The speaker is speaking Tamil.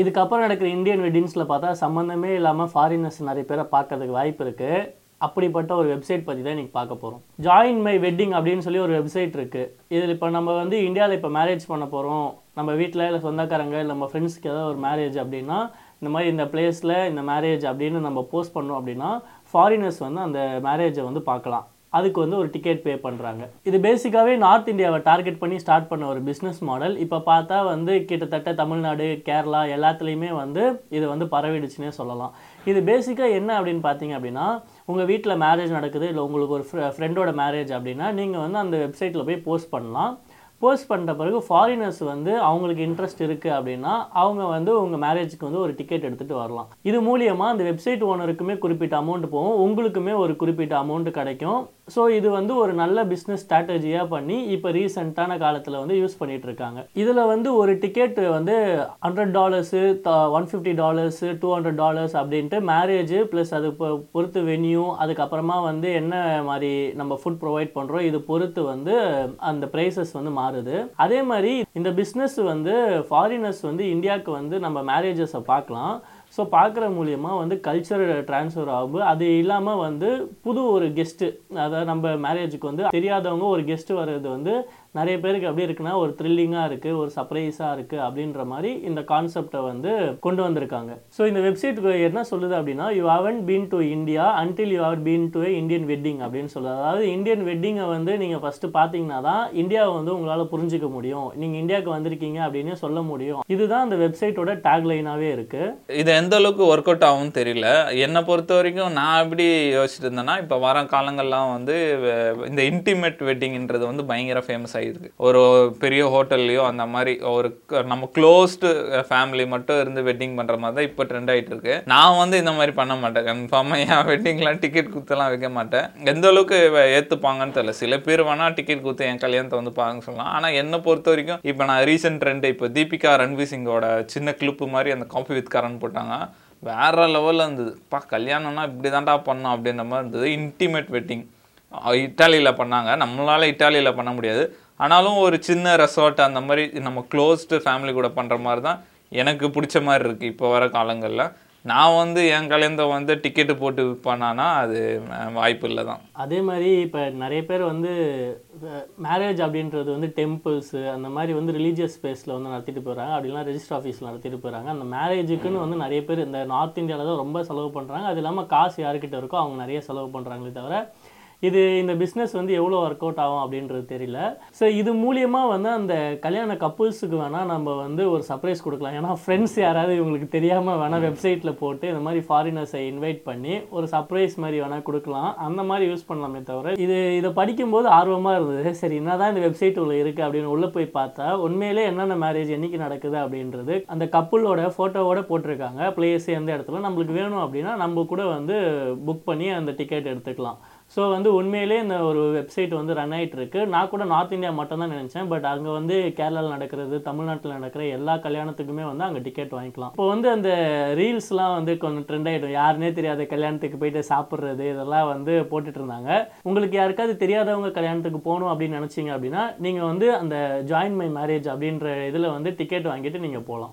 இதுக்கப்புறம் நடக்கிற இந்தியன் வெட்டிங்ஸில் பார்த்தா சம்மந்தமே இல்லாமல் ஃபாரினர்ஸ் நிறைய பேரை பார்க்கறதுக்கு வாய்ப்பு இருக்குது அப்படிப்பட்ட ஒரு வெப்சைட் பற்றி தான் இன்றைக்கி பார்க்க போகிறோம் ஜாயின் மை வெட்டிங் அப்படின்னு சொல்லி ஒரு வெப்சைட் இருக்குது இதில் இப்போ நம்ம வந்து இந்தியாவில் இப்போ மேரேஜ் பண்ண போகிறோம் நம்ம வீட்டில் இல்லை சொந்தக்காரங்க இல்லை நம்ம ஃப்ரெண்ட்ஸ்க்கு ஏதாவது ஒரு மேரேஜ் அப்படின்னா இந்த மாதிரி இந்த பிளேஸில் இந்த மேரேஜ் அப்படின்னு நம்ம போஸ்ட் பண்ணோம் அப்படின்னா ஃபாரினர்ஸ் வந்து அந்த மேரேஜை வந்து பார்க்கலாம். அதுக்கு வந்து ஒரு டிக்கெட் பே பண்ணுறாங்க இது பேசிக்காகவே நார்த் இந்தியாவை டார்கெட் பண்ணி ஸ்டார்ட் பண்ண ஒரு பிஸ்னஸ் மாடல் இப்போ பார்த்தா வந்து கிட்டத்தட்ட தமிழ்நாடு கேரளா எல்லாத்துலேயுமே வந்து இது வந்து பரவிடுச்சுன்னே சொல்லலாம். இது பேசிக்காக என்ன அப்படின்னு பார்த்தீங்க அப்படின்னா உங்கள் வீட்டில் மேரேஜ் நடக்குது இல்லை உங்களுக்கு ஒரு ஃப்ரெண்டோட மேரேஜ் அப்படின்னா நீங்கள் வந்து அந்த வெப்சைட்டில் போய் போஸ்ட் பண்ணலாம். போஸ்ட் பண்ணுற பிறகு ஃபாரினர்ஸ் வந்து அவங்களுக்கு இன்ட்ரெஸ்ட் இருக்குது அப்படின்னா அவங்க வந்து உங்கள் மேரேஜுக்கு வந்து ஒரு டிக்கெட் எடுத்துகிட்டு வரலாம். இது மூலியமாக அந்த வெப்சைட் ஓனருக்குமே குறிப்பிட்ட அமௌண்ட் போகும். உங்களுக்குமே ஒரு குறிப்பிட்ட அமௌண்ட் கிடைக்கும். ஸோ இது வந்து ஒரு நல்ல பிஸ்னஸ் ஸ்ட்ராட்டஜியாக பண்ணி இப்போ ரீசெண்டான காலத்தில் வந்து யூஸ் பண்ணிகிட்டு இருக்காங்க இதில் வந்து ஒரு டிக்கெட் வந்து hundred dollars one fifty dollars two hundred dollars அப்படின்ட்டு மேரேஜ் ப்ளஸ் அது பொறுத்து வென்யூ அதுக்கப்புறமா வந்து என்ன மாதிரி நம்ம ஃபுட் ப்ரொவைட் பண்ணுறோம் இது பொறுத்து வந்து அந்த ப்ரைஸஸ் வந்து மாறுது. அதே மாதிரி இந்த பிஸ்னஸ் வந்து ஃபாரினர்ஸ் வந்து இந்தியாவுக்கு வந்து நம்ம மேரேஜஸை பார்க்கலாம். ஸோ பார்க்குற மூலியமாக வந்து கல்ச்சர் ட்ரான்ஸ்ஃபர் ஆகும். அது இல்லாமல் வந்து புது ஒரு கெஸ்ட்டு அதாவது நம்ம மேரேஜுக்கு வந்து தெரியாதவங்க ஒரு கெஸ்ட் வர்றது வந்து நிறைய பேருக்கு எப்படி இருக்குன்னா ஒரு த்ரில்லிங்காக இருக்குது ஒரு சர்ப்ரைஸாக இருக்குது அப்படின்ற மாதிரி இந்த கான்செப்டை வந்து கொண்டு வந்திருக்காங்க. ஸோ இந்த வெப்சைட்டுக்கு என்ன சொல்லுது அப்படின்னா you haven't been to India until you have been to Indian wedding அப்படின்னு சொல்லுது. அதாவது இந்தியன் வெட்டிங்கை வந்து நீங்கள் ஃபஸ்ட்டு பார்த்தீங்கன்னா தான் இந்தியாவை வந்து உங்களால் புரிஞ்சிக்க முடியும். நீங்கள் இந்தியாவுக்கு வந்திருக்கீங்க அப்படின்னு சொல்ல முடியும். இதுதான் அந்த வெப்சைட்டோட டேக்லைனாகவே இருக்குது இது எந்த அளவுக்கு ஒர்க் அவுட் ஆகும்னு தெரியல. என்னை பொறுத்த வரைக்கும் நான் எப்படி யோசிச்சுட்டு இருந்தேன்னா இப்போ வர காலங்கள்லாம் வந்து இந்த இன்டிமேட் வெட்டிங்ன்றது வந்து பயங்கர ஃபேமஸ் ஆகிருக்கு ஒரு பெரிய ஹோட்டல்லையோ அந்த மாதிரி ஒரு க- நம்ம க்ளோஸ்டு ஃபேமிலி மட்டும் இருந்து வெட்டிங் பண்ணுற மாதிரி தான் இப்போ ட்ரெண்ட் ஆகிட்டு இருக்கு. நான் வந்து இந்த மாதிரி பண்ண மாட்டேன். கன்ஃபார்மாக என் வெட்டிங்லாம் டிக்கெட் குத்தெல்லாம் வைக்க மாட்டேன். எந்த அளவுக்கு ஏற்றுப்பாங்கன்னு தெரியல. சில பேர் வேணால் டிக்கெட் குத்து என் கல்யாணத்தை வந்து பாருங்க சொல்லலாம். ஆனால் என்னை பொறுத்த வரைக்கும் இப்போ நான் ரீசெண்ட் ட்ரெண்ட் இப்போ தீபிகா ரன்வீர் சிங்கோட சின்ன கிளிப்பு மாதிரி அந்த காஃபி வித் கரன் போட்டாங்க. வேற லெவலில் இருந்தது. பா கல்யாணம்னா இப்படி தான்டா பண்ணோம் அப்படின்ற மாதிரி இருந்தது. இன்டிமேட் வெட்டிங் இட்டாலியில் பண்ணாங்க. நம்மளால் இட்டாலியில் பண்ண முடியாது. ஆனாலும் ஒரு சின்ன ரெசார்ட் அந்த மாதிரி நம்ம க்ளோஸ்டு ஃபேமிலி கூட பண்ணுற மாதிரி தான் எனக்கு பிடிச்ச மாதிரி இருக்குது இப்போ வர காலங்களில். நான் வந்து என் கல்யாணத்தை வந்து டிக்கெட்டு போட்டு விற்பானா அது வாய்ப்பு இல்லை தான் அதே மாதிரி இப்போ நிறைய பேர் வந்து மேரேஜ் அப்படின்றது வந்து டெம்பிள்ஸு அந்த மாதிரி வந்து ரிலீஜியஸ் ஸ்பேஸில் வந்து நடத்திட்டு போகிறாங்க அப்படிலாம் ரெஜிஸ்டர் ஆஃபீஸில் நடத்திட்டு போகிறாங்க அந்த மேரேஜுக்குன்னு வந்து நிறைய பேர் இந்த நார்த் இந்தியாவில் தான் ரொம்ப செலவு பண்ணுறாங்க அது இல்லாமல் காசு யாருக்கிட்ட இருக்கோ அவங்க நிறைய செலவு பண்ணுறாங்களே தவிர இது இந்த பிஸ்னஸ் வந்து எவ்வளோ ஒர்க் அவுட் ஆகும் அப்படின்றது தெரியல. ஸோ இது மூலியமாக வந்து அந்த கல்யாண கப்புள்ஸுக்கு வேணால் நம்ம வந்து ஒரு சர்ப்ரைஸ் கொடுக்கலாம். ஏன்னா ஃப்ரெண்ட்ஸ் யாராவது இவங்களுக்கு தெரியாமல் வேணால் வெப்சைட்டில் போட்டு இந்த மாதிரி ஃபாரினர்ஸை இன்வைட் பண்ணி ஒரு சர்ப்ரைஸ் மாதிரி வேணால் கொடுக்கலாம். அந்த மாதிரி யூஸ் பண்ணலாமே தவிர இது இதை படிக்கும்போது ஆர்வமாக இருந்தது. சரி என்னதான் இந்த வெப்சைட் உள்ள இருக்குது அப்படின்னு உள்ளே போய் பார்த்தா உண்மையிலே என்னென்ன மேரேஜ் என்னைக்கு நடக்குது அப்படின்றது அந்த கப்புளோட ஃபோட்டோவோட போட்டிருக்காங்க. பிளேஸ் எந்த இடத்துல? நம்மளுக்கு வேணும் அப்படின்னா நம்ம கூட வந்து புக் பண்ணி அந்த டிக்கெட் எடுத்துக்கலாம். ஸோ வந்து உண்மையிலே இந்த ஒரு வெப்சைட் வந்து ரன் ஆயிட்டு இருக்கு நான் கூட நார்த் இந்தியா மட்டும் தான் நினச்சேன். பட் அங்கே வந்து கேரளாவில் நடக்கிறது தமிழ்நாட்டில் நடக்கிற எல்லா கல்யாணத்துக்குமே வந்து அங்கே டிக்கெட் வாங்கிக்கலாம். இப்போ வந்து அந்த ரீல்ஸ்லாம் வந்து கொஞ்சம் ட்ரெண்ட் ஆகிடும் யாருனே தெரியாத கல்யாணத்துக்கு போயிட்டு சாப்பிட்றது இதெல்லாம் வந்து போட்டுட்டு இருந்தாங்க. உங்களுக்கு யாருக்காவது தெரியாதவங்க கல்யாணத்துக்கு போகணும் அப்படின்னு நினச்சிங்க அப்படின்னா நீங்கள் வந்து அந்த ஜாயின் மை மேரேஜ் அப்படின்ற இதில் வந்து டிக்கெட் வாங்கிட்டு நீங்கள் போகலாம்.